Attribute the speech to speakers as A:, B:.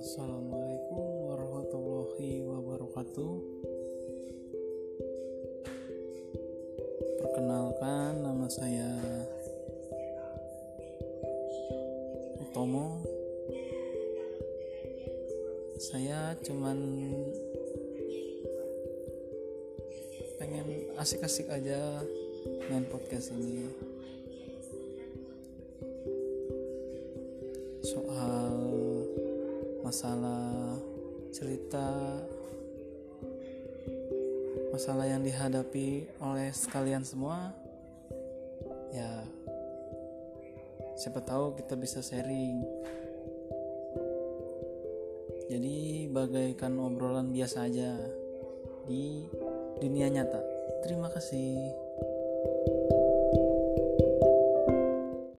A: Assalamualaikum warahmatullahi wabarakatuh. Perkenalkan nama saya Utomo. Saya cuman pengen asik-asik aja main podcast ini soal masalah cerita masalah yang dihadapi oleh sekalian semua ya siapa tahu kita bisa sharing. Jadi bagaikan obrolan biasa aja di dunia nyata. Terima kasih